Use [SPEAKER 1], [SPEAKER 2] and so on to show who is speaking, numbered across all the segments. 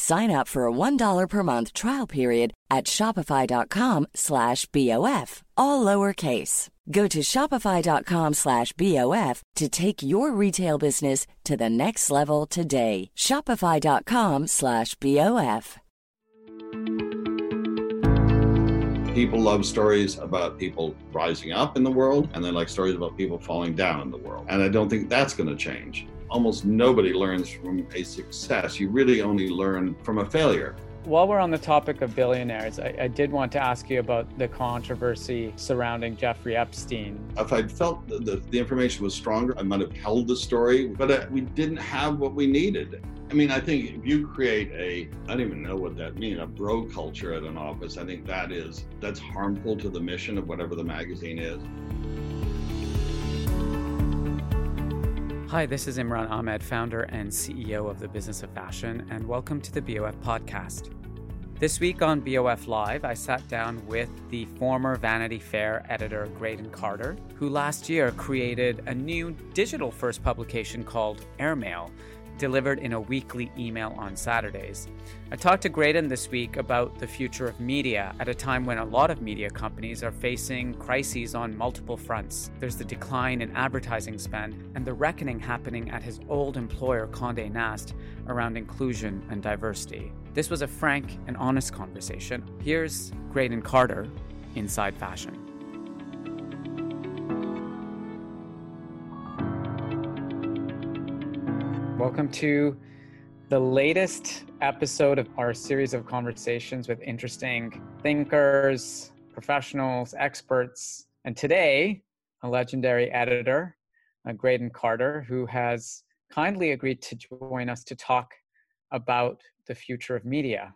[SPEAKER 1] Sign up for a $1 per month trial period at shopify.com slash BOF, all lowercase. Go to shopify.com slash BOF to take your retail business to the next level today. Shopify.com slash BOF.
[SPEAKER 2] People love stories about people rising up in the world, and they like stories about people falling down in the world. And I don't think that's going to change. Almost nobody learns from a success. You really only learn from a failure.
[SPEAKER 3] While we're on the topic of billionaires, I, I, did want to ask you about the controversy surrounding Jeffrey Epstein.
[SPEAKER 2] If I'd felt the, the, the information was stronger, I might have held the story, but uh, we didn't have what we needed. I mean, I think if you create a, I don't even know what that means, a bro culture at an office, I think that is, that's harmful to the mission of whatever the magazine is.
[SPEAKER 3] Hi, this is Imran Amed, founder and CEO of the Business of Fashion, and welcome to the BOF podcast. This week on BOF Live, I sat down with the former Vanity Fair editor Graydon Carter, who last year created a new digital first publication called Airmail delivered in a weekly email on Saturdays. I talked to Graydon this week about the future of media at a time when a lot of media companies are facing crises on multiple fronts. There's the decline in advertising spend and the reckoning happening at his old employer, Condé Nast, around inclusion and diversity. This was a frank and honest conversation. Here's Graydon Carter, Inside Fashion. Welcome to the latest episode of our series of conversations with interesting thinkers, professionals, experts, and today, a legendary editor, Graydon Carter, who has kindly agreed to join us to talk about the future of media.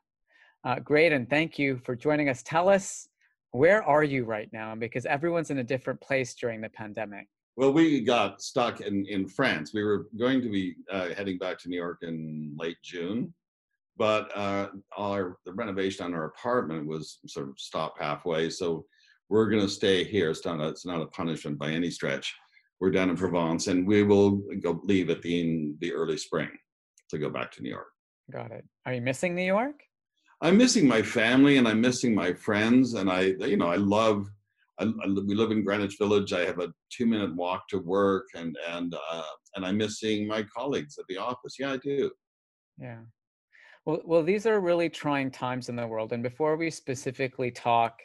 [SPEAKER 3] Uh, Graydon, thank you for joining us. Tell us, where are you right now? Because everyone's in a different place during the pandemic.
[SPEAKER 2] Well, we got stuck in, in France. We were going to be uh, heading back to New York in late June, but uh, our the renovation on our apartment was sort of stopped halfway. So we're going to stay here. It's not a, it's not a punishment by any stretch. We're down in Provence, and we will go leave at the in the early spring to go back to New York.
[SPEAKER 3] Got it. Are you missing New York?
[SPEAKER 2] I'm missing my family, and I'm missing my friends, and I you know I love I, I, we live in Greenwich Village. I have a two minute walk to work, and and uh, and I miss seeing my colleagues at the office. Yeah, I do.
[SPEAKER 3] Yeah. Well, well, these are really trying times in the world. And before we specifically talk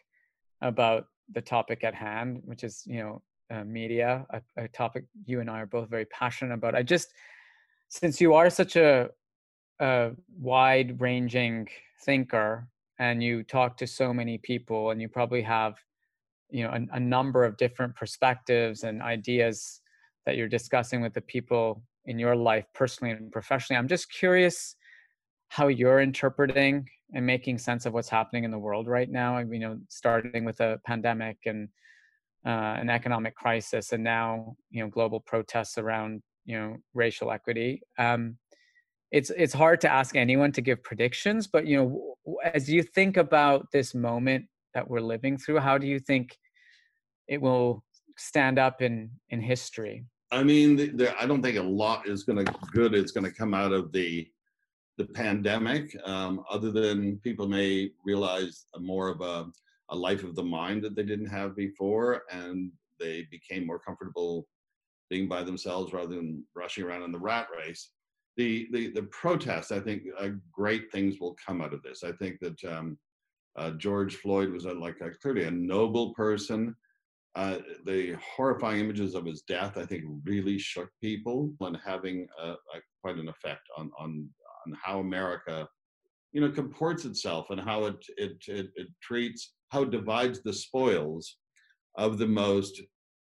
[SPEAKER 3] about the topic at hand, which is you know uh, media, a, a topic you and I are both very passionate about, I just since you are such a, a wide ranging thinker and you talk to so many people and you probably have you know a, a, number of different perspectives and ideas that you're discussing with the people in your life personally and professionally. I'm just curious how you're interpreting and making sense of what's happening in the world right now you know starting with a pandemic and uh, an economic crisis and now you know global protests around you know racial equity. Um, it's it's hard to ask anyone to give predictions but you know as you think about this moment that we're living through how do you think it will stand up in in history?
[SPEAKER 2] I mean the, the, i don't think a lot is going to good is going to come out of the the pandemic. Um, other than people may realize more of a, a life of the mind that they didn't have before and they became more comfortable being by themselves rather than rushing around in the rat race. The the, the protests i think uh, great things will come out of this. I think that um, uh, George Floyd was a, like a, clearly a noble person. Uh, the horrifying images of his death, I think, really shook people and having a, a, quite an effect on, on on how America, you know, comports itself and how it it, it, it treats how it divides the spoils of the most,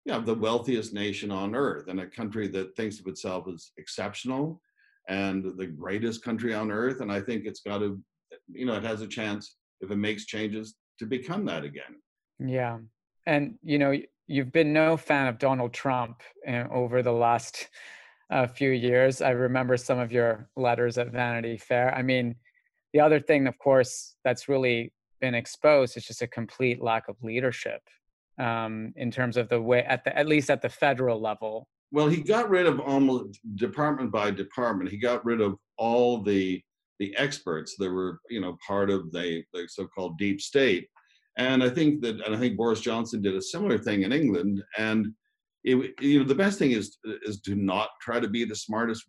[SPEAKER 2] you know, the wealthiest nation on earth and a country that thinks of itself as exceptional and the greatest country on earth. And I think it's got to, you know, it has a chance if it makes changes to become that again.
[SPEAKER 3] Yeah. And, you know, you've been no fan of Donald Trump eh, over the last uh, few years. I remember some of your letters at Vanity Fair. I mean, the other thing, of course, that's really been exposed is just a complete lack of leadership um, in terms of the way, at the at least at the federal level.
[SPEAKER 2] Well, he got rid of almost department by department. He got rid of all the the experts that were you know part of the, the so-called deep state. And i think that and i think boris johnson did a similar thing in england. And it, you know the best thing is is to not try to be the smartest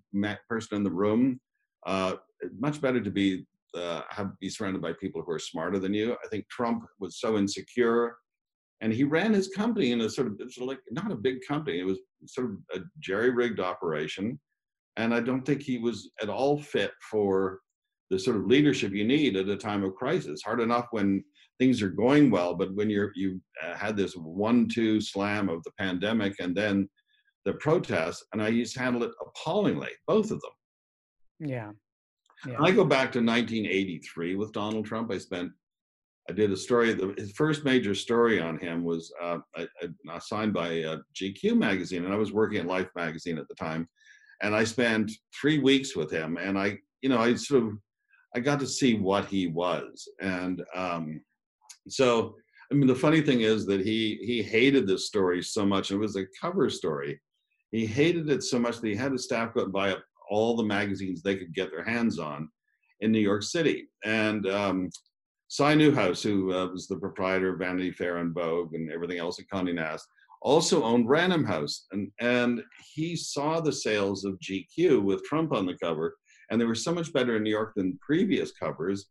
[SPEAKER 2] person in the room. Uh, much better to be uh, have be surrounded by people who are smarter than you. I think trump was so insecure. And he ran his company in a sort of, sort of like not a big company. It was sort of a jerry-rigged operation. And i don't think he was at all fit for the sort of leadership you need at a time of crisis. Hard enough when things are going well, but when you're you uh, had this one-two slam of the pandemic and then the protests, and I used to handle it appallingly, both of them.
[SPEAKER 3] Yeah.
[SPEAKER 2] yeah. I go back to 1983 with Donald Trump. I spent, I did a story. The, his first major story on him was uh, signed by uh, GQ magazine, and I was working at Life magazine at the time, and I spent three weeks with him, and I, you know, I sort of I got to see what he was, and um, so I mean the funny thing is that he he hated this story so much. It was a cover story. He hated it so much that he had his staff go and buy up all the magazines they could get their hands on in New York City. And um, Cy Newhouse, who uh, was the proprietor of Vanity Fair and Vogue and everything else at Condé Nast, also owned Random House, and and he saw the sales of GQ with Trump on the cover, and they were so much better in New York than previous covers.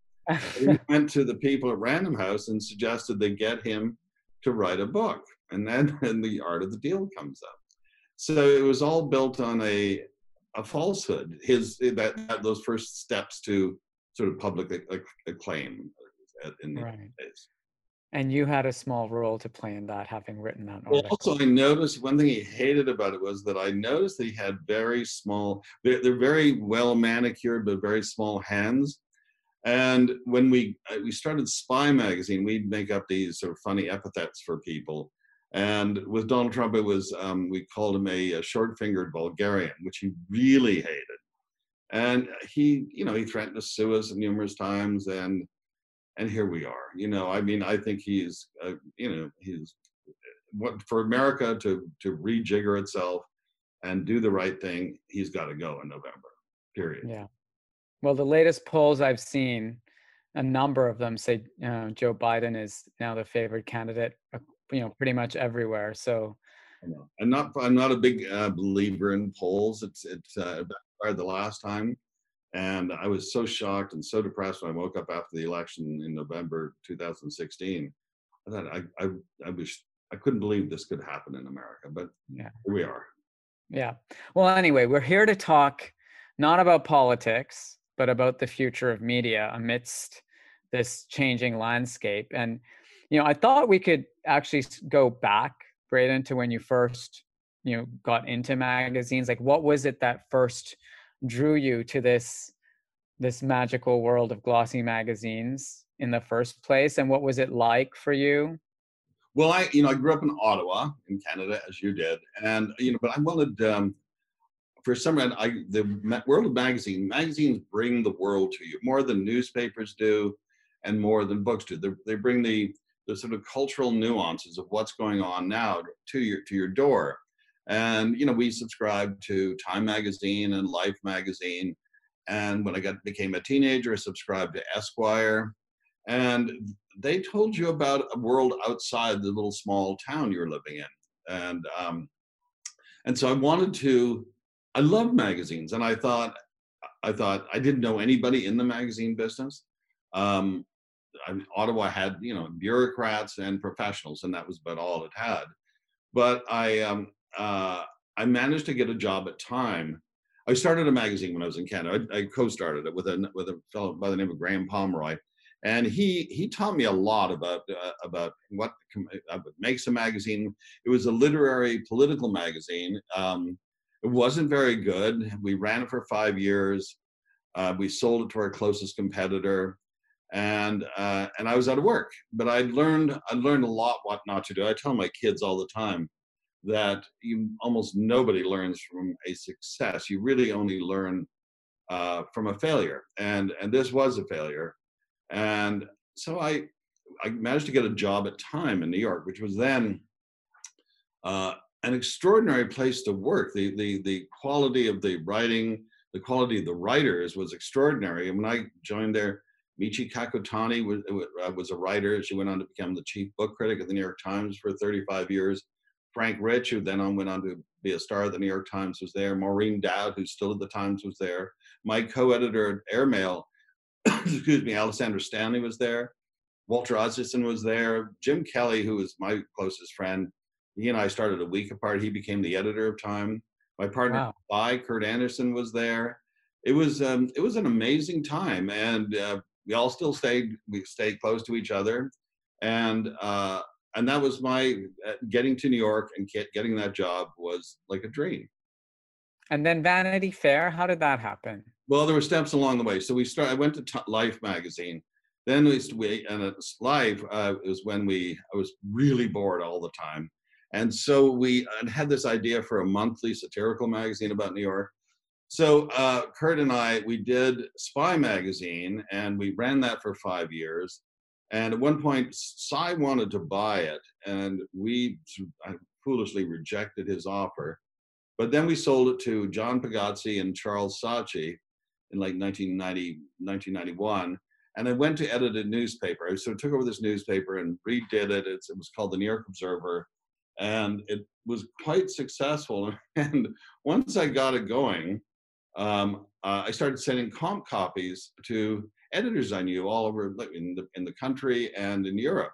[SPEAKER 2] he went to the people at Random House and suggested they get him to write a book, and then and the art of the deal comes up. So it was all built on a a falsehood. His that, that those first steps to sort of public acclaim uh, in the right. days.
[SPEAKER 3] And you had a small role to play in that, having written that article.
[SPEAKER 2] Well, also, I noticed one thing he hated about it was that I noticed that he had very small, they're, they're very well manicured, but very small hands. And when we uh, we started Spy magazine, we'd make up these sort of funny epithets for people. And with Donald Trump, it was um, we called him a, a short-fingered Bulgarian, which he really hated. And he, you know, he threatened to sue us numerous times, and and here we are. You know, I mean, I think he's, uh, you know, he's what for America to to rejigger itself and do the right thing. He's got to go in November. Period.
[SPEAKER 3] Yeah. Well, the latest polls I've seen, a number of them say uh, Joe Biden is now the favored candidate. Uh, you know, pretty much everywhere. So.
[SPEAKER 2] I'm not. I'm not a big uh, believer in polls. It's it's uh, the last time. And I was so shocked and so depressed when I woke up after the election in November 2016. I thought I, I, I was I couldn't believe this could happen in America, but yeah, here we are.
[SPEAKER 3] Yeah. Well, anyway, we're here to talk not about politics, but about the future of media amidst this changing landscape. And you know, I thought we could actually go back, Graydon, to when you first, you know, got into magazines. Like, what was it that first drew you to this this magical world of glossy magazines in the first place? And what was it like for you?
[SPEAKER 2] Well i you know i grew up in ottawa in canada as you did. And you know but i wanted um, for some reason i the world of magazine magazines bring the world to you more than newspapers do and more than books do. They, they bring the the sort of cultural nuances of what's going on now to your to your door and you know, we subscribed to Time Magazine and Life Magazine. And when I got became a teenager, I subscribed to Esquire. And they told you about a world outside the little small town you're living in. And um, and so I wanted to. I love magazines, and I thought I thought I didn't know anybody in the magazine business. Um, I, Ottawa had you know bureaucrats and professionals, and that was about all it had. But I um, uh, I managed to get a job at Time. I started a magazine when I was in Canada. I, I co-started it with a with a fellow by the name of Graham Pomeroy, and he he taught me a lot about uh, about what makes a magazine. It was a literary political magazine. Um, it wasn't very good. We ran it for five years. Uh, we sold it to our closest competitor, and uh, and I was out of work. But I learned I learned a lot what not to do. I tell my kids all the time that you almost nobody learns from a success. You really only learn uh, from a failure, and and this was a failure, and so I I managed to get a job at Time in New York, which was then uh, an extraordinary place to work. The the the quality of the writing, the quality of the writers was extraordinary. And when I joined there, Michi Kakutani was was a writer. She went on to become the chief book critic of the New York Times for 35 years. Frank Rich, who then on went on to be a star of the New York Times, was there. Maureen Dowd, who's still at the Times, was there. My co-editor at Airmail, excuse me, Alessandra Stanley was there. Walter Isaacson was there. Jim Kelly, who was my closest friend, he and I started a week apart. He became the editor of Time. My partner, wow. Kurt Andersen, was there. It was um, it was an amazing time, and uh, we all still stayed we stayed close to each other, and uh, and that was my uh, getting to New York and getting that job was like a dream.
[SPEAKER 3] And then Vanity Fair, how did that happen?
[SPEAKER 2] Well, there were steps along the way. So we started. I went to T- Life magazine. Then we, we and it's Life uh, was when we I was really bored all the time, and so we had this idea for a monthly satirical magazine about New York. So uh, Kurt and I we did Spy magazine, and we ran that for five years. And at one point, Cy wanted to buy it, and we foolishly rejected his offer. But then we sold it to John Pigozzi and Charles Saatchi in like 1990, 1991. And I went to edit a newspaper. I sort of took over this newspaper and redid it. It's, it was called the New York Observer. And it was quite successful. And once I got it going, um, uh, I started sending comp copies to editors I knew all over in the, in the country and in Europe.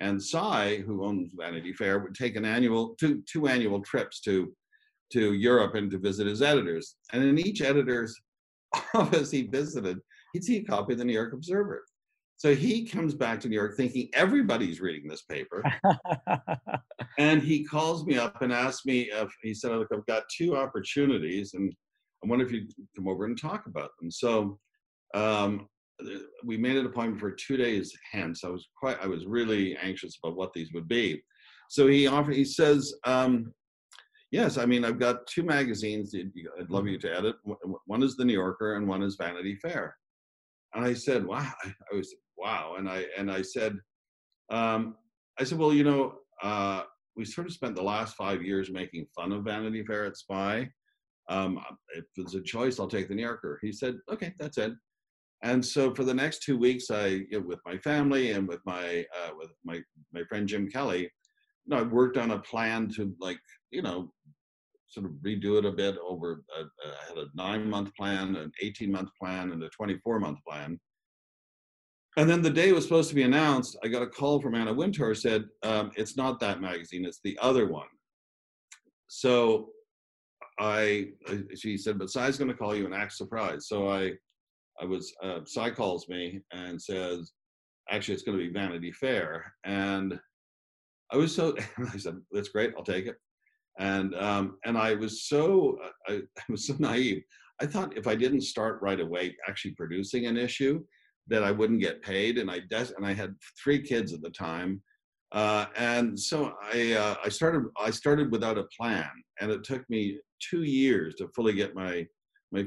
[SPEAKER 2] And Cy, who owns Vanity Fair, would take an annual two two annual trips to to Europe and to visit his editors. And in each editor's office he visited, he'd see a copy of the New York Observer. So he comes back to New York thinking everybody's reading this paper. and he calls me up and asks me if he said, Look, I've got two opportunities and I wonder if you'd come over and talk about them. So um, we made an appointment for two days hence. I was quite, I was really anxious about what these would be. So he offered, he says, um, yes, I mean, I've got two magazines I'd love you to edit. One is the New Yorker and one is Vanity Fair. And I said, wow, I was, wow. And I, and I said, um, I said, well, you know, uh, we sort of spent the last five years making fun of Vanity Fair at Spy. Um, if it's a choice, I'll take the New Yorker. He said, okay, that's it. And so for the next two weeks, I, you know, with my family and with my uh, with my my friend Jim Kelly, you know, I worked on a plan to like, you know, sort of redo it a bit over. I had a nine month plan, an 18 month plan, and a 24 month plan. And then the day it was supposed to be announced, I got a call from Anna Wintour said, um, "It's not that magazine; it's the other one." So I, she said, but going to call you and act surprised. So I I was, uh, Cy calls me and says, actually, it's going to be Vanity Fair. And I was so, I said, that's great, I'll take it. And, um, and I was so, I, I was so naive. I thought if I didn't start right away actually producing an issue, that I wouldn't get paid. And I, des- and I had three kids at the time. Uh, and so I, uh, I started, I started without a plan and it took me two years to fully get my, my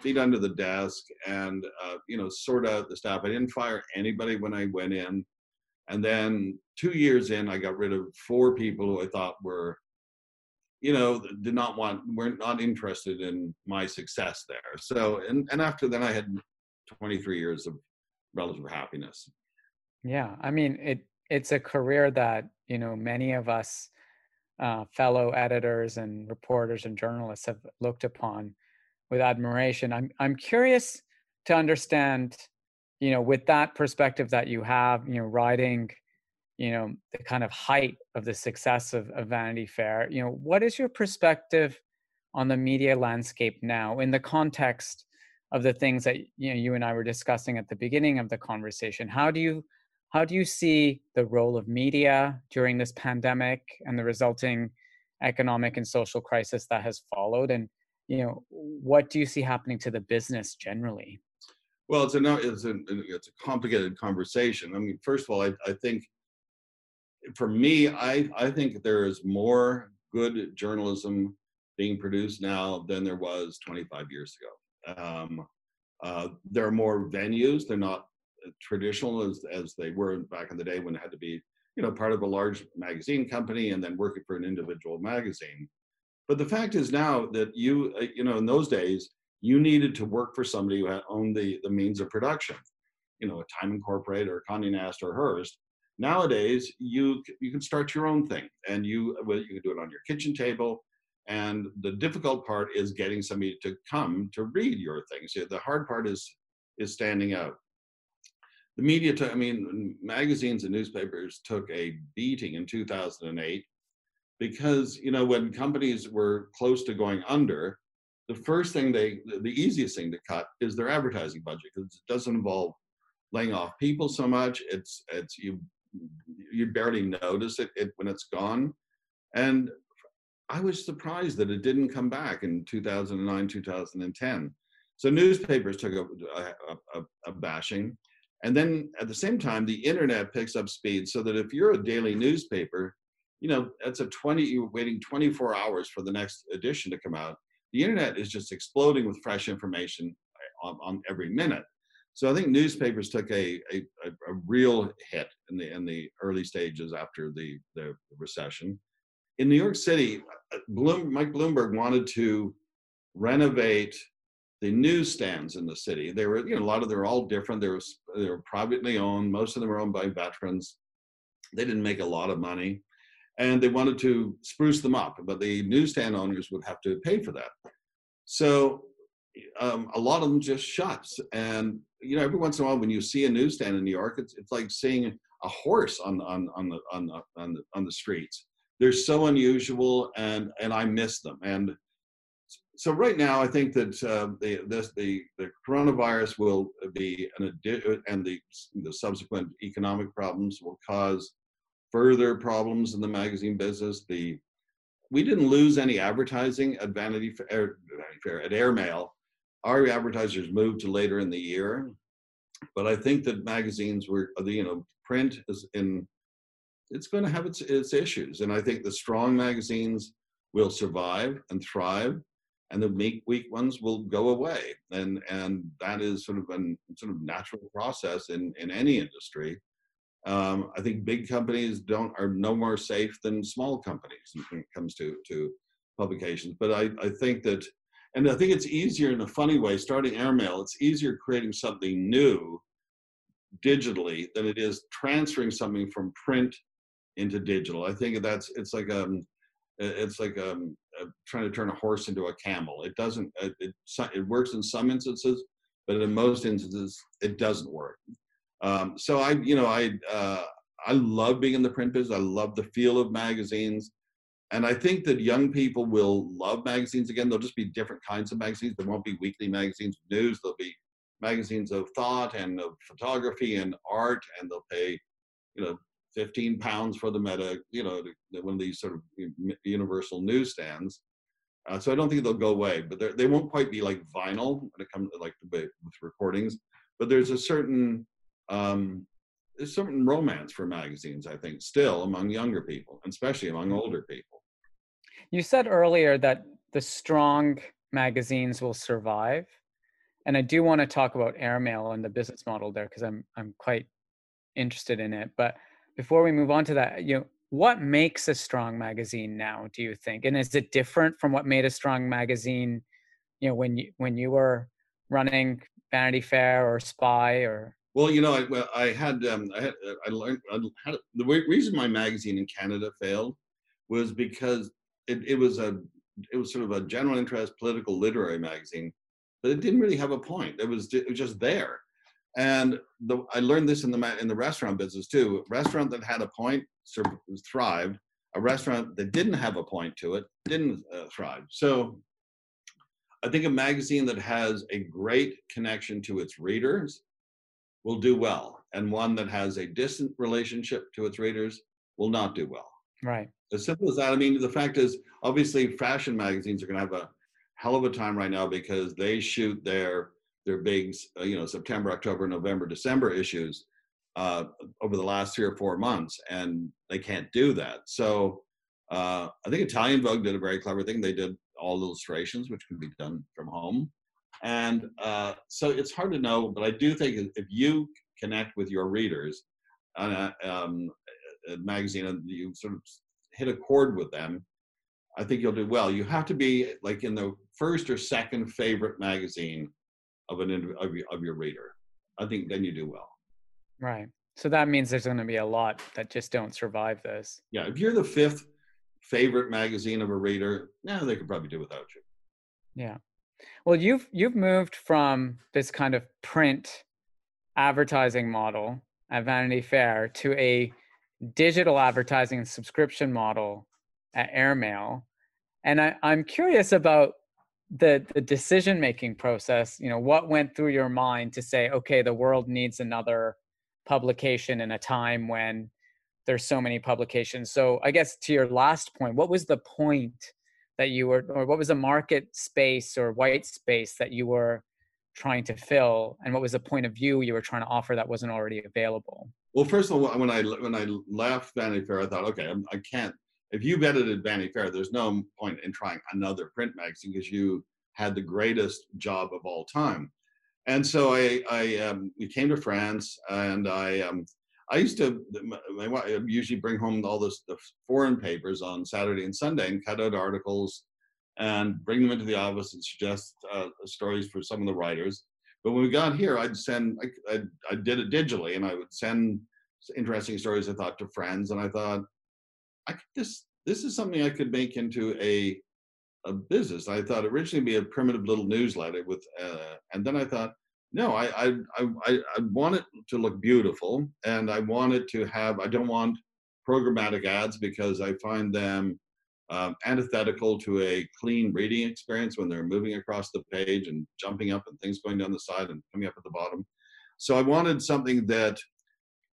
[SPEAKER 2] feet under the desk and uh, you know sort out the staff. I didn't fire anybody when I went in, and then two years in, I got rid of four people who I thought were, you know, did not want weren't not interested in my success there. So and and after then, I had 23 years of relative happiness.
[SPEAKER 3] Yeah, I mean it. It's a career that you know many of us. Uh, fellow editors and reporters and journalists have looked upon with admiration. I'm I'm curious to understand, you know, with that perspective that you have, you know, riding, you know, the kind of height of the success of, of Vanity Fair. You know, what is your perspective on the media landscape now in the context of the things that you know you and I were discussing at the beginning of the conversation? How do you how do you see the role of media during this pandemic and the resulting economic and social crisis that has followed and you know what do you see happening to the business generally?
[SPEAKER 2] Well it's a it's a it's a complicated conversation. I mean first of all i, I think for me i i think there is more good journalism being produced now than there was 25 years ago. Um, uh, there are more venues. They're not traditional as, as they were back in the day when it had to be you know part of a large magazine company and then working for an individual magazine but the fact is now that you, uh, you know, in those days, you needed to work for somebody who had owned the, the means of production, you know, a Time Incorporated or Condé Nast or Hearst. Nowadays, you you can start your own thing, and you well, you can do it on your kitchen table. And the difficult part is getting somebody to come to read your things. The hard part is is standing out. The media, took, I mean, magazines and newspapers took a beating in 2008 because you know when companies were close to going under the first thing they the easiest thing to cut is their advertising budget because it doesn't involve laying off people so much. It's it's you you barely notice it, it when it's gone. And i was surprised that it didn't come back in 2009 2010 so newspapers took a, a, a, bashing. And then at the same time the internet picks up speed so that if you're a daily newspaper you know, that's a 20, you're waiting 24 hours for the next edition to come out. The internet is just exploding with fresh information uh, on, on every minute. So I think newspapers took a, a, a, real hit in the, in the early stages after the, the recession. In New York City, uh, Bloom, Mike Bloomberg wanted to renovate the newsstands in the city. They were, you know, a lot of them are all different. They were, they were privately owned. Most of them were owned by veterans. They didn't make a lot of money and they wanted to spruce them up, but the newsstand owners would have to pay for that. So um, a lot of them just shuts. And you know, every once in a while, when you see a newsstand in New York, it's, it's like seeing a horse on on on the on the on the, on the streets. They're so unusual, and and I miss them. And so right now, I think that uh, the this the the coronavirus will be an and the the subsequent economic problems will cause further problems in the magazine business. The we didn't lose any advertising at Vanity Fair, er, Vanity Fair at Airmail. Our advertisers moved to later in the year, but I think that magazines were uh, you know print is in it's going to have its its issues, and I think the strong magazines will survive and thrive and the weak weak ones will go away and and that is sort of a sort of natural process in in any industry um, i think big companies don't are no more safe than small companies when it comes to to publications but i i think that and i think it's easier in a funny way starting airmail it's easier creating something new digitally than it is transferring something from print into digital i think that's it's like um it's like um, uh, trying to turn a horse into a camel. It doesn't. It, it, it works in some instances, but in most instances, it doesn't work. Um, so I, you know, I uh, I love being in the print business. I love the feel of magazines, and I think that young people will love magazines again. There'll just be different kinds of magazines. There won't be weekly magazines of news. There'll be magazines of thought and of photography and art, and they'll pay, you know, 15 pounds for them at a you know one of these sort of universal newsstands uh, so i don't think they'll go away but they won't quite be like vinyl when it comes to like with recordings but there's a certain um, there's certain romance for magazines i think still among younger people especially among mm-hmm. older people
[SPEAKER 3] you said earlier that the strong magazines will survive and i do want to talk about airmail and the business model there because i'm i'm quite interested in it but before we move on to that, you know, what makes a strong magazine now, do you think? And is it different from what made a strong magazine, you know, when you when you were running Vanity Fair or Spy or
[SPEAKER 2] well, you know, I, well, I had, um, I had, uh, I learned, I had, the reason my magazine in Canada failed was because it, it was a, it was sort of a general interest political literary magazine, but it didn't really have a point. It was, it was just there. And the, I learned this in the in the restaurant business too. A restaurant that had a point thrived. A restaurant that didn't have a point to it didn't uh, thrive. So I think a magazine that has a great connection to its readers will do well, and one that has a distant relationship to its readers will not do well.
[SPEAKER 3] Right.
[SPEAKER 2] As simple as that. I mean, the fact is, obviously, fashion magazines are going to have a hell of a time right now because they shoot their their big, uh, you know, September, October, November, December issues uh, over the last three or four months, and they can't do that. So uh, I think Italian Vogue did a very clever thing. They did all illustrations, which can be done from home. And uh, so it's hard to know, but I do think if you connect with your readers on a, um, a magazine and you sort of hit a chord with them, I think you'll do well. You have to be like in the first or second favorite magazine of an of your, of your reader. I think then you do well.
[SPEAKER 3] Right. So that means there's going to be a lot that just don't survive this.
[SPEAKER 2] Yeah. If you're the fifth favorite magazine of a reader, yeah, they could probably do without you.
[SPEAKER 3] Yeah. Well, you've you've moved from this kind of print advertising model at Vanity Fair to a digital advertising and subscription model at Airmail. And I, I'm curious about the the decision making process you know what went through your mind to say okay the world needs another publication in a time when there's so many publications so i guess to your last point what was the point that you were or what was the market space or white space that you were trying to fill and what was the point of view you were trying to offer that wasn't already available
[SPEAKER 2] well first of all when i when i left vanity fair i thought okay I'm, i can not if you've edited Vanity Fair, there's no point in trying another print magazine because you had the greatest job of all time. And so I, I um, we came to France, and I, um, I used to, my, my, usually bring home all this the foreign papers on Saturday and Sunday and cut out articles and bring them into the office and suggest uh, stories for some of the writers. But when we got here, I'd send, I, I, I did it digitally, and I would send interesting stories I thought to friends, and I thought I could this this is something I could make into a a business. I thought originally be a primitive little newsletter with, uh, and then I thought, no, I, I I I want it to look beautiful, and I want it to have. I don't want programmatic ads because I find them um, antithetical to a clean reading experience when they're moving across the page and jumping up and things going down the side and coming up at the bottom. So I wanted something that,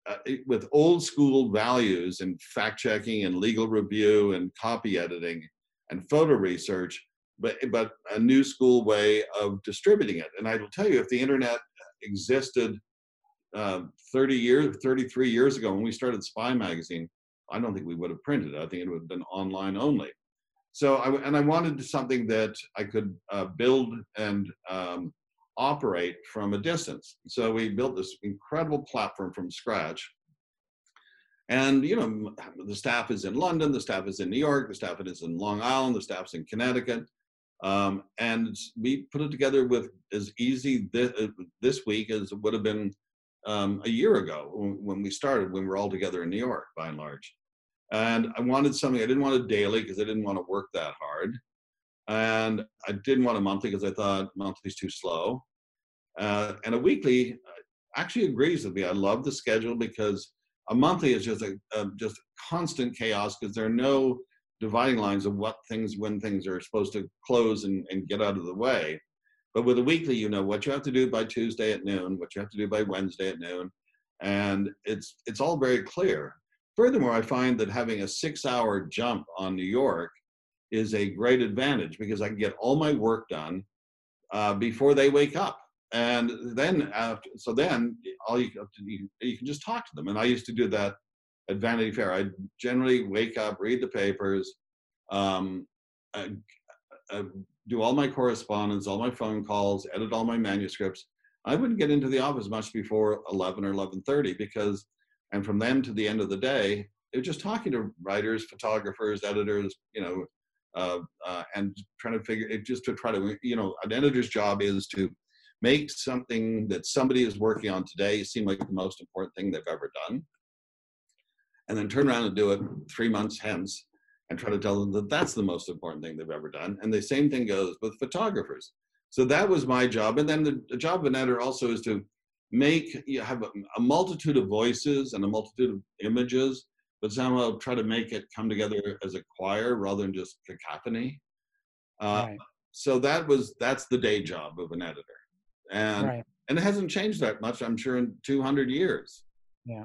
[SPEAKER 2] uh, with old school values and fact checking and legal review and copy editing and photo research, but but a new school way of distributing it. And I will tell you, if the internet existed uh, 30 years, 33 years ago when we started Spy Magazine, I don't think we would have printed it. I think it would have been online only. So, I, and I wanted something that I could uh, build and um, operate from a distance. So we built this incredible platform from scratch. And you know, the staff is in London, the staff is in New York, the staff is in Long Island, the staff's in Connecticut, um, and we put it together with as easy this, uh, this week as it would have been um, a year ago when we started, when we were all together in New York, by and large. And I wanted something, I didn't want a daily because I didn't want to work that hard. And I didn't want a monthly because I thought monthly's too slow. Uh, and a weekly uh, actually agrees with me. I love the schedule because a monthly is just a, a just constant chaos because there are no dividing lines of what things when things are supposed to close and, and get out of the way. But with a weekly, you know what you have to do by Tuesday at noon, what you have to do by Wednesday at noon, and it's it's all very clear. Furthermore, I find that having a six-hour jump on New York is a great advantage because I can get all my work done uh, before they wake up, and then after, so then all you you, you can just talk to them. And I used to do that at Vanity Fair. I generally wake up, read the papers, um, uh, uh, do all my correspondence, all my phone calls, edit all my manuscripts. I wouldn't get into the office much before 11 or 11:30 because, and from then to the end of the day, it was just talking to writers, photographers, editors, you know, uh, uh, and trying to figure it just to try to, you know, an editor's job is to make something that somebody is working on today seem like the most important thing they've ever done, and then turn around and do it three months hence and try to tell them that that's the most important thing they've ever done. And the same thing goes with photographers. So that was my job. And then the, the job of an editor also is to make you have a, a, multitude of voices and a multitude of images, but somehow try to make it come together as a choir rather than just cacophony. Uh, right. So that was that's the day job of an editor, and right. and it hasn't changed that much. I'm sure in 200 years.
[SPEAKER 3] Yeah.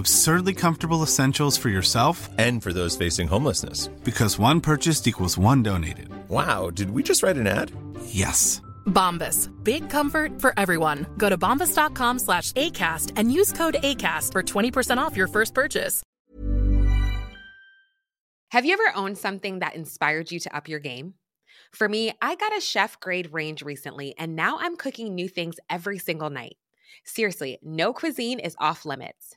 [SPEAKER 4] Absurdly comfortable essentials for yourself
[SPEAKER 5] and for those facing homelessness.
[SPEAKER 4] Because one purchased equals one donated.
[SPEAKER 5] Wow, did we just write an ad?
[SPEAKER 4] Yes.
[SPEAKER 6] Bombas. Big comfort for everyone. Go to bombas.com slash ACAST and use code ACAST for 20% off your first purchase.
[SPEAKER 7] Have you ever owned something that inspired you to up your game? For me, I got a chef grade range recently, and now I'm cooking new things every single night. Seriously, no cuisine is off limits.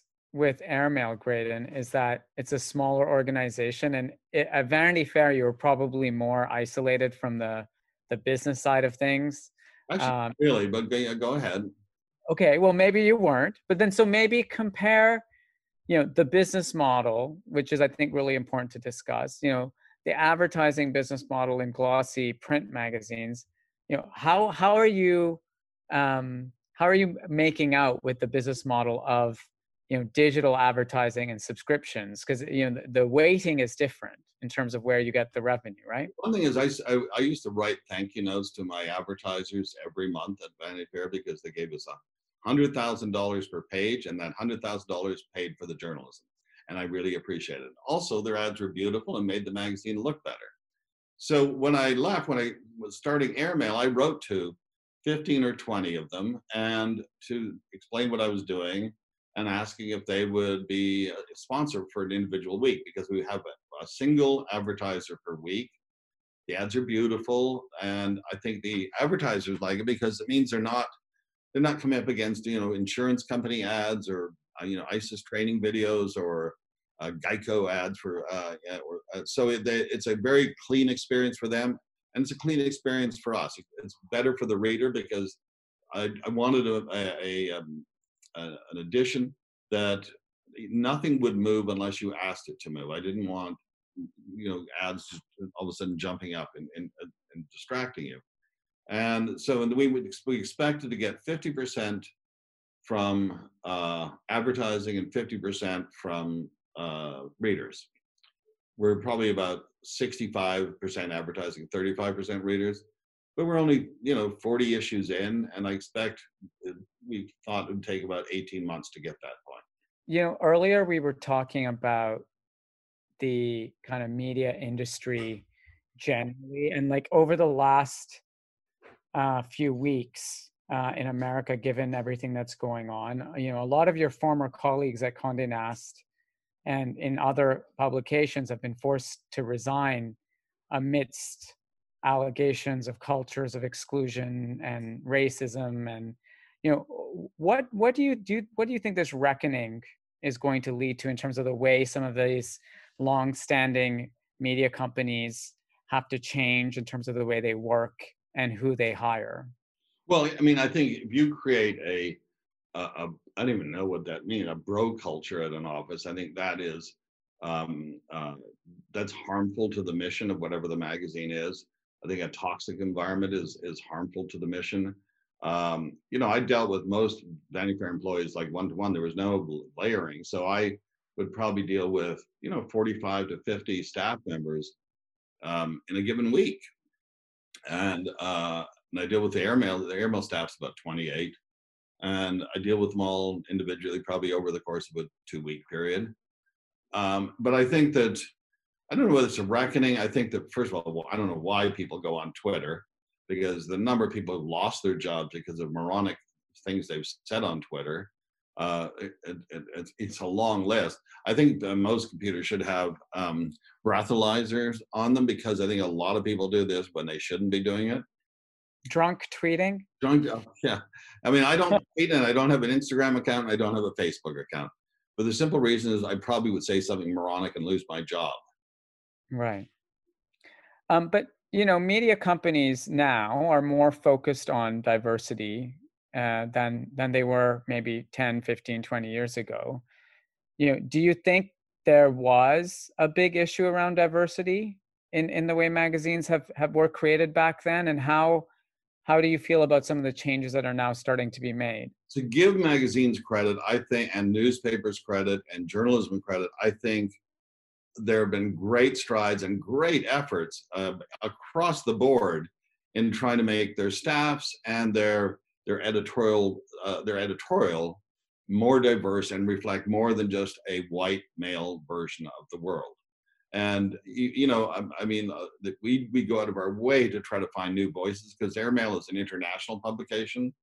[SPEAKER 3] with Airmail, Graydon, is that it's a smaller organization, and it, at Vanity Fair, you were probably more isolated from the the business side of things.
[SPEAKER 2] Actually, um, really, but go, go ahead.
[SPEAKER 3] Okay, well, maybe you weren't, but then so maybe compare, you know, the business model, which is I think really important to discuss. You know, the advertising business model in glossy print magazines. You know, how how are you um, how are you making out with the business model of you know digital advertising and subscriptions because you know the, the, weighting is different in terms of where you get the revenue right?
[SPEAKER 2] One thing is I, I, I used to write thank you notes to my advertisers every month at vanity fair because they gave us a hundred thousand dollars per page and that hundred thousand dollars paid for the journalism and i really appreciated it. Also their ads were beautiful and made the magazine look better. So when i left when i was starting airmail i wrote to 15 or 20 of them and to explain what i was doing and asking if they would be a sponsor for an individual week because we have a, a single advertiser per week. The ads are beautiful, and I think the advertisers like it because it means they're not they're not coming up against you know insurance company ads or uh, you know ISIS training videos or uh, Geico ads for uh, or, uh, so it, they, it's a very clean experience for them and it's a clean experience for us. It's better for the reader because I, I wanted a, a, a um, an addition that nothing would move unless you asked it to move. I didn't want you know ads all of a sudden jumping up and, and, and distracting you. And so we would we expected to get 50% from uh, advertising and 50% from uh, readers. We're probably about 65% advertising, 35% readers but we're only you know 40 issues in and i expect we thought it would take about 18 months to get that point.
[SPEAKER 3] You know earlier we were talking about the kind of media industry generally and like over the last uh, few weeks uh, in america given everything that's going on you know a lot of your former colleagues at Condé Nast and in other publications have been forced to resign amidst allegations of cultures of exclusion and racism and you know what what do you do what do you think this reckoning is going to lead to in terms of the way some of these long-standing media companies have to change in terms of the way they work and who they hire?
[SPEAKER 2] Well i mean i think if you create a a, a I don't even know what that means a bro culture at an office i think that is um, uh, that's harmful to the mission of whatever the magazine is I think a toxic environment is is harmful to the mission. Um, you know, I dealt with most Vanity Fair employees like one to one. There was no layering, so I would probably deal with you know 45 to 50 staff members um, in a given week, and uh, and I deal with the airmail. The airmail staff's about 28, and I deal with them all individually, probably over the course of a two week period. Um, but I think that I don't know whether it's a reckoning. I think that first of all, I don't know why people go on Twitter because the number of people who've lost their jobs because of moronic things they've said on Twitter. Uh, it, it, it's a long list. I think most computers should have um, breathalyzers on them because I think a lot of people do this when they shouldn't be doing it.
[SPEAKER 3] Drunk tweeting?
[SPEAKER 2] Drunk, yeah. I mean, I don't tweet and I don't have an Instagram account. I don't have a Facebook account. But the simple reason is I probably would say something moronic and lose my job.
[SPEAKER 3] Right. Um, but you know, media companies now are more focused on diversity uh, than than they were maybe 10, 15, 20 years ago. You know, do you think there was a big issue around diversity in in the way magazines have have were created back then, and how how do you feel about some of the changes that are now starting to be made?
[SPEAKER 2] To give magazines credit, I think, and newspapers credit, and journalism credit, I think there have been great strides and great efforts uh, across the board in trying to make their staffs and their their editorial uh, their editorial more diverse and reflect more than just a white male version of the world. And you, you know, I, I mean, uh, we we go out of our way to try to find new voices because Airmail is an international publication.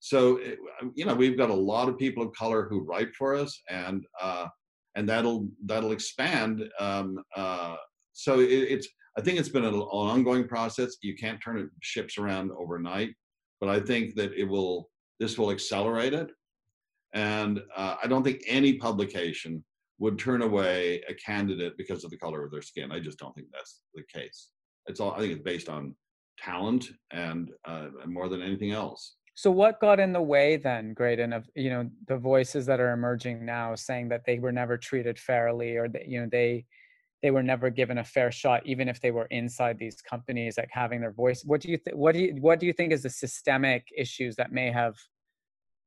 [SPEAKER 2] So it, you know, we've got a lot of people of color who write for us, and uh, and that'll that'll expand. Um, uh, so it, it's I think it's been an, ongoing process. You can't turn ships around overnight, but I think that it will. This will accelerate it, and uh, I don't think any publication would turn away a candidate because of the color of their skin. I just don't think that's the case. It's all. I think it's based on talent and uh, more than anything else.
[SPEAKER 3] So what got in the way then, Graydon, of you know the voices that are emerging now saying that they were never treated fairly or that you know they they were never given a fair shot, even if they were inside these companies, like having their voice. What do you th- what do you what do you think is the systemic issues that may have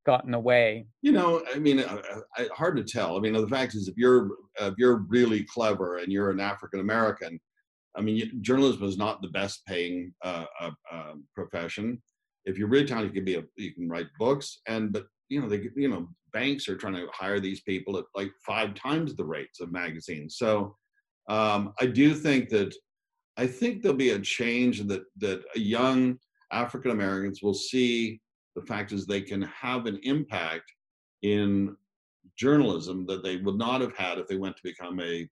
[SPEAKER 3] gotten away?
[SPEAKER 2] You know, I mean, uh, uh hard to tell. I mean, the fact is, if you're if you're really clever and you're an African American, I mean, journalism is not the best paying uh, uh, uh profession if you're really talented, you can be a, you can write books, and but you know they you know banks are trying to hire these people at like five times the rates of magazines. So um, I do think that I think there'll be a change that that young African Americans will see the fact is they can have an impact in journalism that they would not have had if they went to become a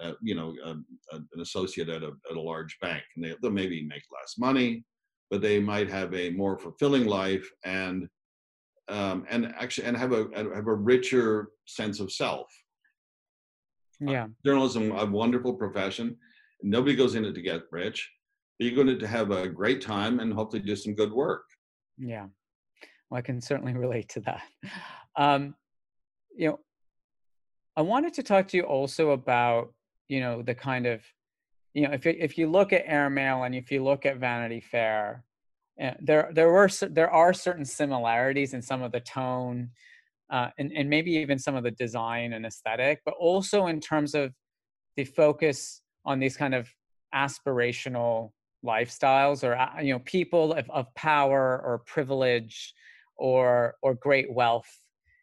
[SPEAKER 2] uh, you know, a, a, an associate at a, at a large bank, and they, will maybe make less money but they might have a more fulfilling life and um, and actually and have a have a richer sense of self.
[SPEAKER 3] Uh, yeah,
[SPEAKER 2] uh, journalism a wonderful profession. Nobody goes in it to get rich. You're going to have a great time and hopefully do some good work.
[SPEAKER 3] Yeah, well, I can certainly relate to that. Um, you know, I wanted to talk to you also about you know the kind of you know, if if you look at Airmail and if you look at Vanity Fair, uh, there there were there are certain similarities in some of the tone, uh, and and maybe even some of the design and aesthetic, but also in terms of the focus on these kind of aspirational lifestyles or uh, you know people of, of power or privilege or or great wealth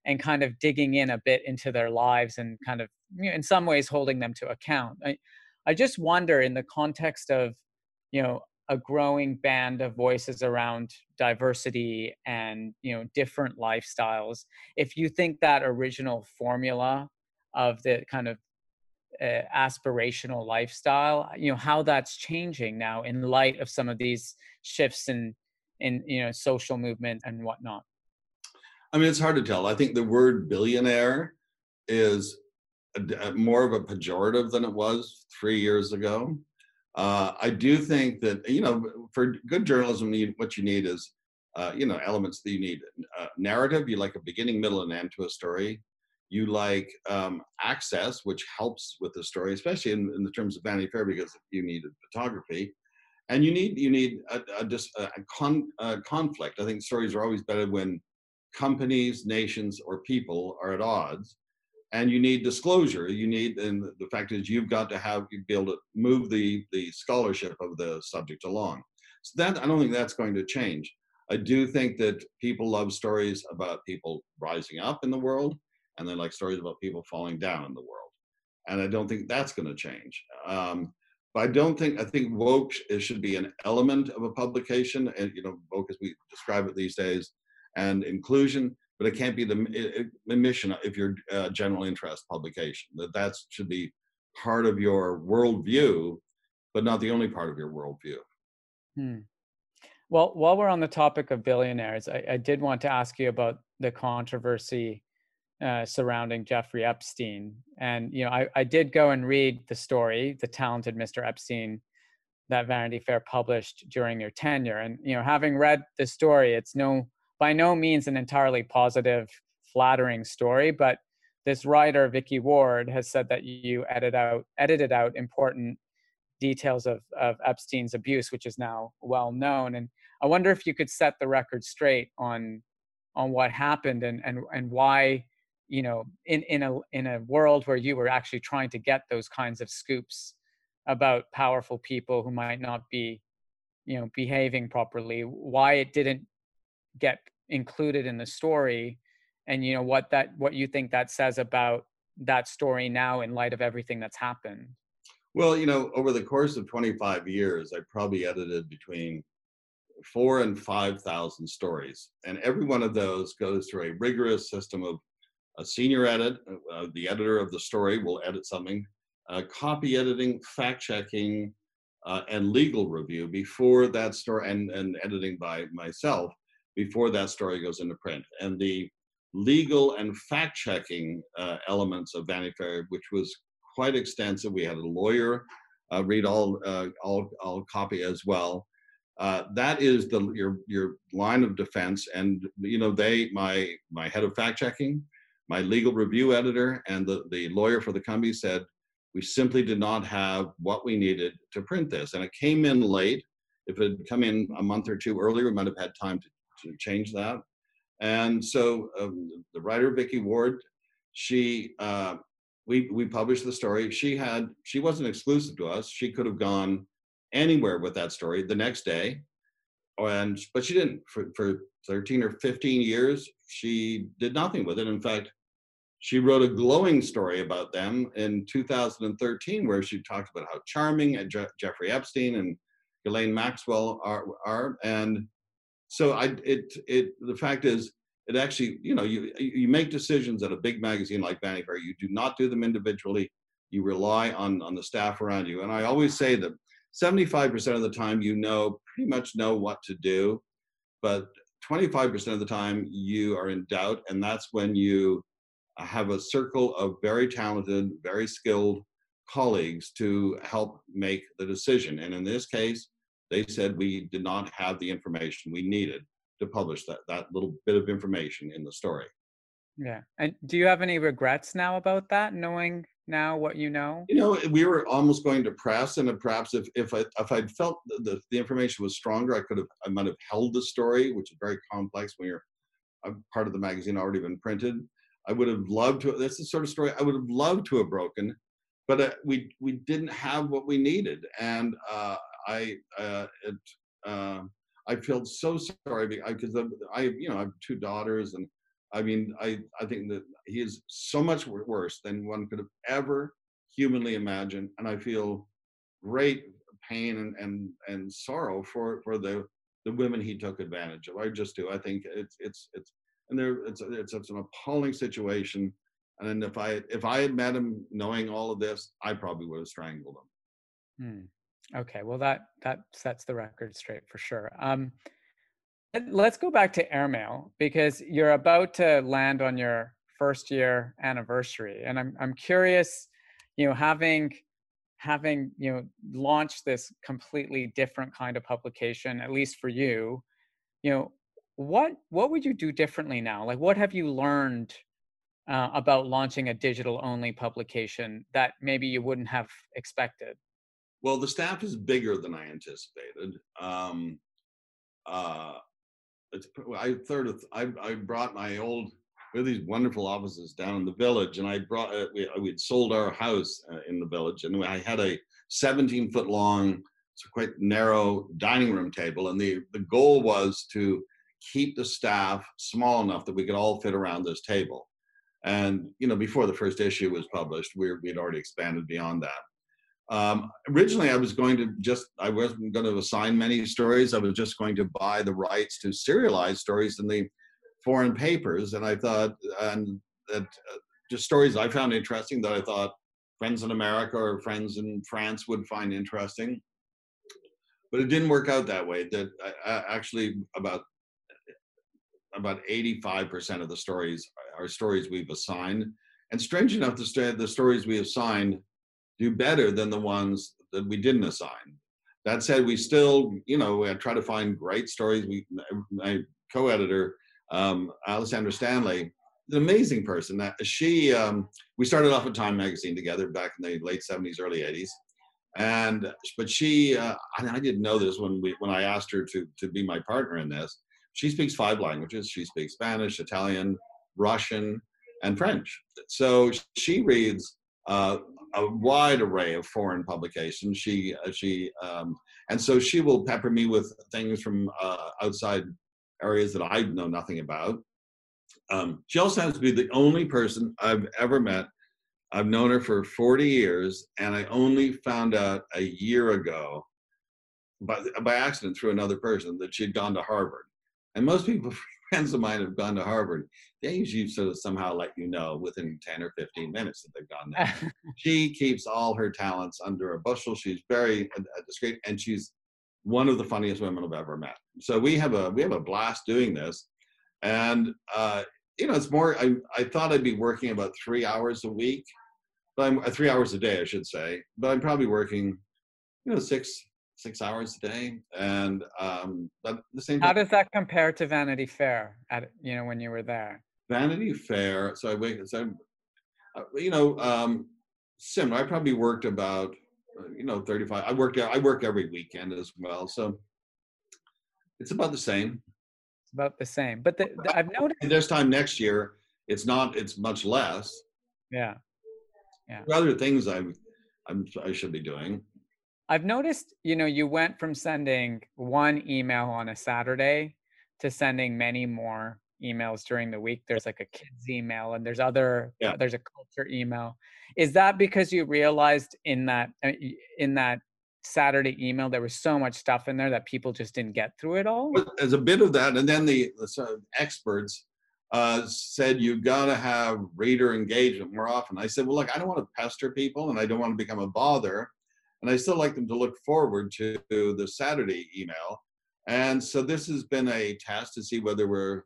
[SPEAKER 3] and kind of digging in a bit into their lives and kind of you know, in some ways holding them to account. I, I just wonder in the context of, you know, a growing band of voices around diversity and you know different lifestyles if you think that original formula of the kind of uh, aspirational lifestyle you know how that's changing now in light of some of these shifts in in you know social movement and whatnot?
[SPEAKER 2] I mean it's hard to tell. I think the word billionaire is more of a pejorative than it was three years ago. Uh, I do think that you know, for good journalism, what you need is uh, you know elements that you need uh, narrative. You like a beginning, middle, and end to a story. You like um, access, which helps with the story, especially in, in the terms of Vanity Fair, because you need photography, and you need you need a, a, a, con, a conflict. I think stories are always better when companies, nations, or people are at odds and you need disclosure. You need and the fact is you've got to have be able to move the the scholarship of the subject along. So that i don't think that's going to change. I do think that people love stories about people rising up in the world and they like stories about people falling down in the world. And i don't think that's going to change. Um, but i don't think i think woke should be an element of a publication. And you know woke as we describe it these days and inclusion but it can't be the, mission if you're a general interest publication. That that should be part of your worldview, but not the only part of your worldview.
[SPEAKER 3] Hmm. Well, while we're on the topic of billionaires, I, I did want to ask you about the controversy uh, surrounding Jeffrey Epstein. And you know, I, I did go and read the story, the talented Mr. Epstein, that Vanity Fair published during your tenure. And you know, having read the story, it's no by no means an entirely positive, flattering story, but this writer, Vicky Ward, has said that you edit out, edited out important details of, of Epstein's abuse, which is now well known. And I wonder if you could set the record straight on on what happened and and, and why you know in in a in a world where you were actually trying to get those kinds of scoops about powerful people who might not be you know behaving properly why it didn't get included in the story and you know what that what you think that says about that story now in light of everything that's happened?
[SPEAKER 2] Well you know over the course of 25 years i probably edited between four and five thousand stories and every one of those goes through a rigorous system of a senior edit uh, the editor of the story will edit something uh, copy editing fact checking uh, and legal review before that story and, and editing by myself before that story goes into print and the legal and fact checking uh, elements of Vanity Fair, which was quite extensive. We had a lawyer uh, read all, uh, all, all copy as well. Uh, that is the your your line of defense, and you know they my my head of fact checking, my legal review editor, and the the lawyer for the company said we simply did not have what we needed to print this, and it came in late. If it had come in a month or two earlier, we might have had time to, to change that. And so um, the writer Vicky Ward, she uh, we we published the story. She had she wasn't exclusive to us. She could have gone anywhere with that story the next day, and but she didn't. For for 13 or 15 years, she did nothing with it. In fact, she wrote a glowing story about them in 2013, where she talked about how charming Je- Jeffrey Epstein and Ghislaine Maxwell are, are and so I it it the fact is it actually you know you you make decisions at a big magazine like Vanity Fair. You do not do them individually. You rely on on the staff around you. And I always say that 75% of the time you know pretty much know what to do, but 25% of the time you are in doubt, and that's when you have a circle of very talented, very skilled colleagues to help make the decision. And in this case, they said we did not have the information we needed to publish that, that little bit of information in the story.
[SPEAKER 3] Yeah. And do you have any regrets now about that, knowing now what you know?
[SPEAKER 2] You know, we were almost going to press, and perhaps if if I if I'd felt the the information was stronger, I could have I might have held the story, which is very complex when you're a part of the magazine already been printed. I would have loved to. That's the sort of story I would have loved to have broken, but uh, we we didn't have what we needed, and uh, I uh, it, uh, I felt so sorry because I, you know I have two daughters and I mean I I think that he is so much worse than one could have ever humanly imagined and I feel great pain and and, and sorrow for for the the women he took advantage of I just do I think it's it's it's and there it's it's, it's an appalling situation and if I if I had met him knowing all of this I probably would have strangled him.
[SPEAKER 3] Hmm. Okay, well that that sets the record straight for sure. Um, let's go back to airmail because you're about to land on your first year anniversary, and I'm I'm curious, you know, having having you know launched this completely different kind of publication, at least for you, you know, what what would you do differently now? Like, what have you learned uh, about launching a digital only publication that maybe you wouldn't have expected?
[SPEAKER 2] Well, the staff is bigger than I anticipated. Um, uh, I third I I brought my old we have these wonderful offices down in the village, and I brought uh, we we'd sold our house uh, in the village, and I had a 17 foot long, so quite narrow dining room table, and the the goal was to keep the staff small enough that we could all fit around this table. And you know, before the first issue was published, we we'd already expanded beyond that. Um, originally, I was going to just, I wasn't going to assign many stories. I was just going to buy the rights to serialize stories in the foreign papers. And I thought, and that uh, just stories I found interesting that I thought friends in America or friends in France would find interesting. But it didn't work out that way. That I, I actually about about 85% of the stories are stories we've assigned. And strange enough, the, the stories we have assigned do better than the ones that we didn't assign. That said, we still, you know, we try to find great stories. We, my co-editor, um, Alessandra Stanley, an amazing person. That she, um, we started off at Time Magazine together back in the late '70s, early '80s, and but she, uh, I didn't know this when we when I asked her to to be my partner in this. She speaks five languages. She speaks Spanish, Italian, Russian, and French. So she reads uh, a wide array of foreign publications. She uh, she um, and so she will pepper me with things from uh, outside areas that I know nothing about. Um, she also happens to be the only person I've ever met. I've known her for 40 years, and I only found out a year ago by, by accident through another person that she'd gone to Harvard. And most people, friends of mine, have gone to Harvard. They usually sort of somehow let you know within 10 or 15 minutes that they've gone there. she keeps all her talents under a bushel. She's very uh, uh, discreet, and she's one of the funniest women I've ever met. So we have a we have a blast doing this, and uh, you know it's more. I I thought I'd be working about three hours a week, but I'm uh, three hours a day, I should say. But I'm probably working, you know, six six hours a day, and um, but the same.
[SPEAKER 3] How does that compare to Vanity Fair? At you know when you were there.
[SPEAKER 2] Vanity Fair. So I wait. So uh, you know, um, similar. I probably worked about uh, you know 35. I worked. I work every weekend as well. So it's about the same.
[SPEAKER 3] It's about the same. But the, the, I've noticed
[SPEAKER 2] this time next year, it's not. It's much less.
[SPEAKER 3] Yeah. Yeah.
[SPEAKER 2] Other things i'm, I'm I should be doing.
[SPEAKER 3] I've noticed, you know, you went from sending one email on a Saturday to sending many more emails during the week. There's like a kids email and there's other
[SPEAKER 2] yeah.
[SPEAKER 3] there's a culture email. Is that because you realized in that uh, in that Saturday email there was so much stuff in there that people just didn't get through it all?
[SPEAKER 2] There's a bit of that, and then the, the experts uh, said you've got to have reader engagement more often. I said, well, look, I don't want to pester people, and I don't want to become a bother, and I still like them to look forward to the Saturday email. And so this has been a test to see whether we're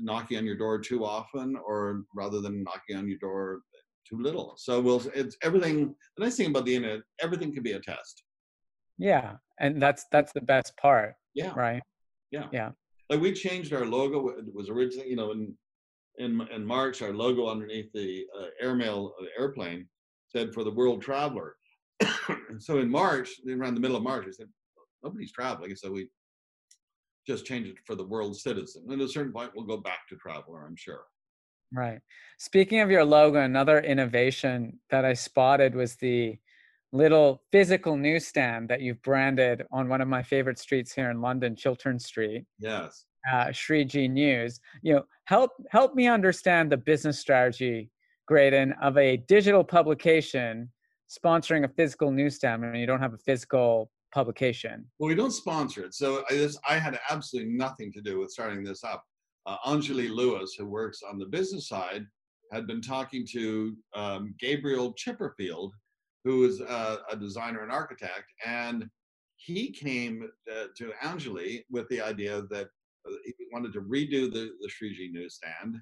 [SPEAKER 2] knocking on your door too often or rather than knocking on your door too little. So we'll it's everything the nice thing about the internet, everything can be a test.
[SPEAKER 3] Yeah. And that's that's the best part.
[SPEAKER 2] Yeah.
[SPEAKER 3] Right.
[SPEAKER 2] Yeah.
[SPEAKER 3] Yeah.
[SPEAKER 2] Like we changed our logo. It was originally, you know, in in in March, our logo underneath the uh, airmail uh, airplane said for the world traveler. so in March, around the middle of March, I said, nobody's traveling. So we just change it for the world citizen. And at a certain point, we'll go back to traveler, I'm sure.
[SPEAKER 3] Right. Speaking of your logo, another innovation that I spotted was the little physical newsstand that you've branded on one of my favorite streets here in London, Chiltern Street.
[SPEAKER 2] Yes.
[SPEAKER 3] Uh, Shreeji News. You know, help help me understand the business strategy, Graydon, of a digital publication sponsoring a physical newsstand when you don't have a physical publication?
[SPEAKER 2] Well, we don't sponsor it. So I, this, I had absolutely nothing to do with starting this up. Uh, Anjali Lewis, who works on the business side, had been talking to um, Gabriel Chipperfield, who is uh, a designer and architect, and he came uh, to Anjali with the idea that uh, he wanted to redo the, the Shreeji newsstand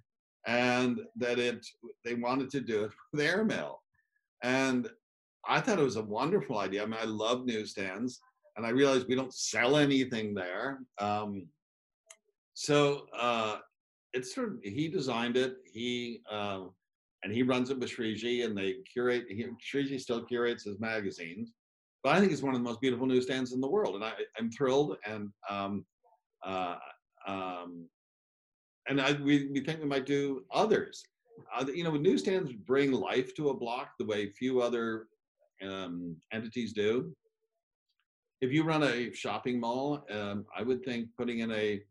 [SPEAKER 2] and that it they wanted to do it with airmail. And I thought it was a wonderful idea. I mean, I love newsstands, and I realized we don't sell anything there. Um, so uh, it's sort of he designed it. He uh, and he runs it with Shreeji, and they curate. He, Shreeji still curates his magazines, but I think it's one of the most beautiful newsstands in the world, and I, am thrilled. And um, uh, um, and I, we we think we might do others. Uh, you know, newsstands bring life to a block the way few other um, entities do. If you run a shopping mall, um, I would think putting in a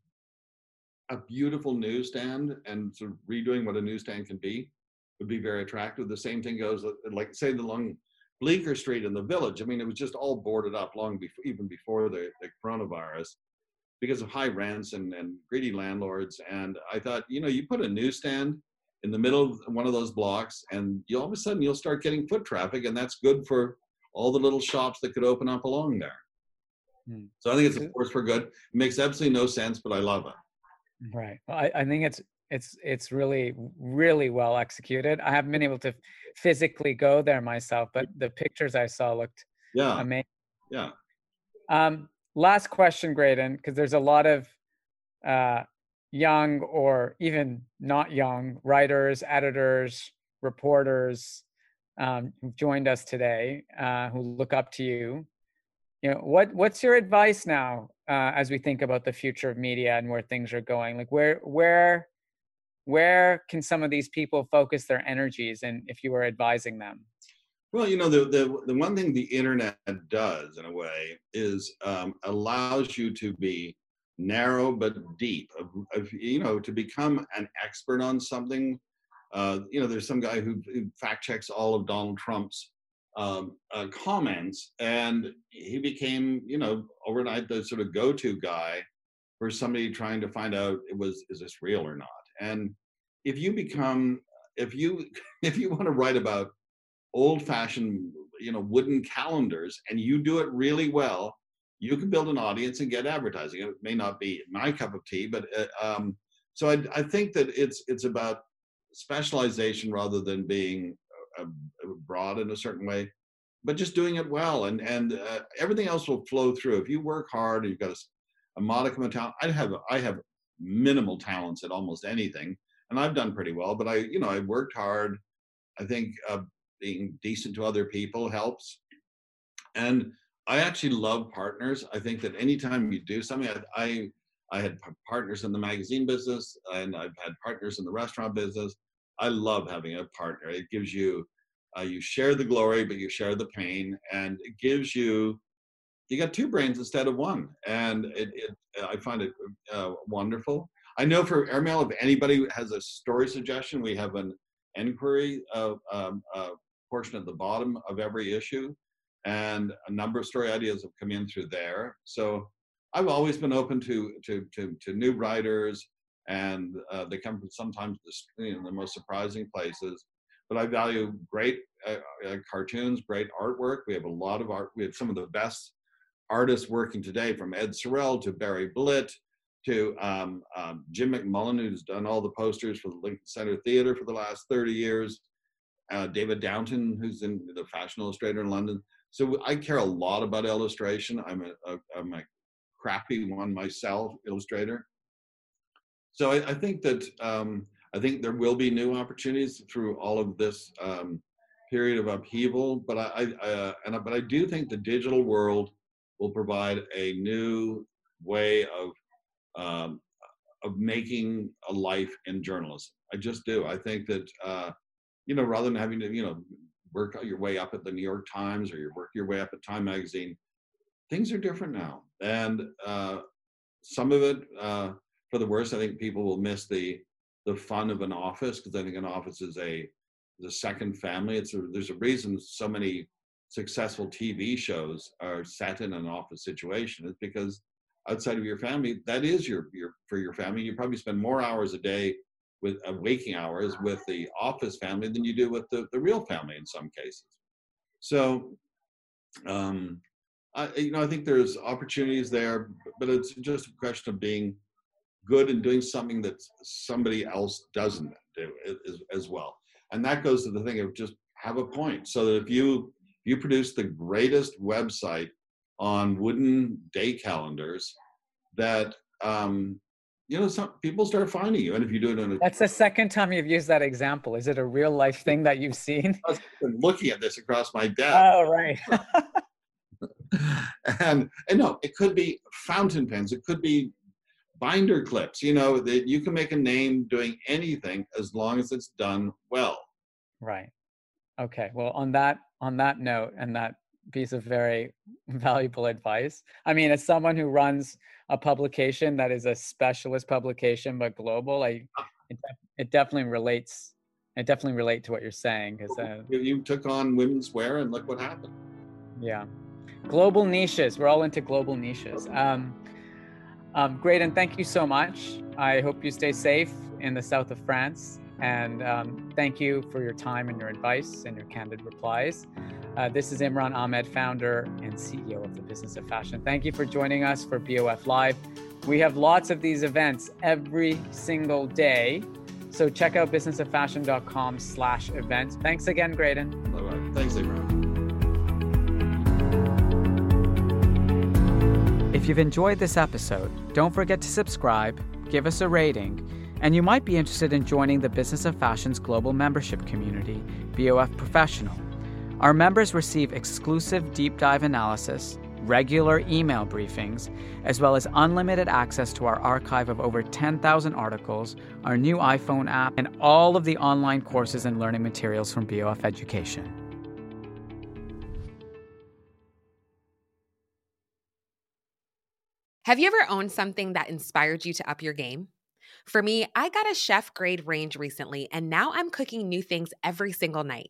[SPEAKER 2] a beautiful newsstand and sort of redoing what a newsstand can be would be very attractive. The same thing goes, like say the long Bleecker Street in the village. I mean, it was just all boarded up long before, even before the, the coronavirus, because of high rents and, and greedy landlords. And I thought, you know, you put a newsstand in the middle of one of those blocks and you all of a sudden you'll start getting foot traffic and that's good for all the little shops that could open up along there. Hmm. so i think it's a force for good. It makes absolutely no sense but i love it.
[SPEAKER 3] Right. Well, I, I think it's it's it's really really well executed. I haven't been able to physically go there myself but the pictures i saw looked
[SPEAKER 2] yeah.
[SPEAKER 3] amazing
[SPEAKER 2] yeah.
[SPEAKER 3] Um last question graydon because there's a lot of uh young or even not young writers, editors, reporters um, who've joined us today uh, who look up to you. You know, what what's your advice now uh, as we think about the future of media and where things are going? Like where where where can some of these people focus their energies and if you were advising them?
[SPEAKER 2] Well, you know, the, the, the one thing the internet does in a way is um, allows you to be narrow but deep. Of, of, you know, to become an expert on something. Uh, you know, there's some guy who, who, fact checks all of Donald Trump's um, uh, comments, and he became, you know, overnight the sort of go-to guy for somebody trying to find out it was is this real or not. And if you become, if you if you want to write about old-fashioned, you know, wooden calendars, and you do it really well, you can build an audience and get advertising. It may not be my cup of tea, but uh, um, so I, I, think that it's it's about specialization rather than being uh, broad in a certain way, but just doing it well, and and uh, everything else will flow through. If you work hard, and you've got a, a modicum of talent. I have I have minimal talents at almost anything, and I've done pretty well. But I you know I worked hard. I think uh, being decent to other people helps, and I actually love partners. I think that anytime you do something, I, I, I had partners in the magazine business and I've had partners in the restaurant business. I love having a partner. It gives you, uh, you share the glory, but you share the pain, and it gives you, you got two brains instead of one, and it, it I find it uh, wonderful. I know for airmail, if anybody has a story suggestion, we have an inquiry um, portion at the bottom of every issue and a number of story ideas have come in through there. So I've always been open to to to, to new writers, and uh, they come from sometimes the, you know, the most surprising places. But I value great uh, uh, cartoons, great artwork. We have a lot of art. We have some of the best artists working today, from Ed Sorel to Barry Blitt to um, um, Jim McMullan, who's done all the posters for the Lincoln Center Theater for the last 30 years. Uh, David Downton, who's in the Fashion Illustrator in London. So I care a lot about illustration. I'm a, a I'm a crappy one myself, illustrator. So I, I think that um, I think there will be new opportunities through all of this um, period of upheaval. But I, I uh, and I, but I do think the digital world will provide a new way of um, of making a life in journalism. I just do. I think that uh, you know rather than having to you know work your way up at the New York Times or you work your way up at Time Magazine. Things are different now, and uh, some of it, uh, for the worst, I think people will miss the the fun of an office because I think an office is a the second family. It's a, there's a reason so many successful TV shows are set in an office situation. It's because outside of your family, that is your your for your family. You probably spend more hours a day with uh, waking hours with the office family than you do with the, the real family in some cases. So, um, I, you know, I think there's opportunities there, but it's just a question of being good and doing something that somebody else doesn't do as, as well. And that goes to the thing of just have a point. So that if you if you produce the greatest website on wooden day calendars, that um, you know, some people start finding you. And if you do it in a
[SPEAKER 3] That's the second time you've used that example. Is it a real life thing that you've seen?
[SPEAKER 2] I've been looking at this across my desk.
[SPEAKER 3] Oh, right.
[SPEAKER 2] and and no, it could be fountain pens, it could be binder clips, you know, that you can make a name doing anything as long as it's done well.
[SPEAKER 3] Right. Okay. Well, on that on that note and that piece of very valuable advice. I mean, as someone who runs a publication that is a specialist publication but global, I ah. it, it definitely relates. It definitely relate to what you're saying because uh,
[SPEAKER 2] you took on women's wear and look what happened.
[SPEAKER 3] Yeah, global niches. We're all into global niches. Um, um, great, and thank you so much. I hope you stay safe in the south of France. And um, thank you for your time and your advice and your candid replies. Uh, this is Imran Amed, founder and CEO of the Business of Fashion. Thank you for joining us for BOF Live. We have lots of these events every single day. So check out businessoffashion.com slash events. Thanks again, Graydon.
[SPEAKER 2] Bye-bye. Thanks, Imran.
[SPEAKER 3] If you've enjoyed this episode, don't forget to subscribe, give us a rating, and you might be interested in joining the Business of Fashion's global membership community, BOF Professional. Our members receive exclusive deep dive analysis, regular email briefings, as well as unlimited access to our archive of over 10,000 articles, our new iPhone app, and all of the online courses and learning materials from BOF Education.
[SPEAKER 7] Have you ever owned something that inspired you to up your game? For me, I got a chef grade range recently, and now I'm cooking new things every single night.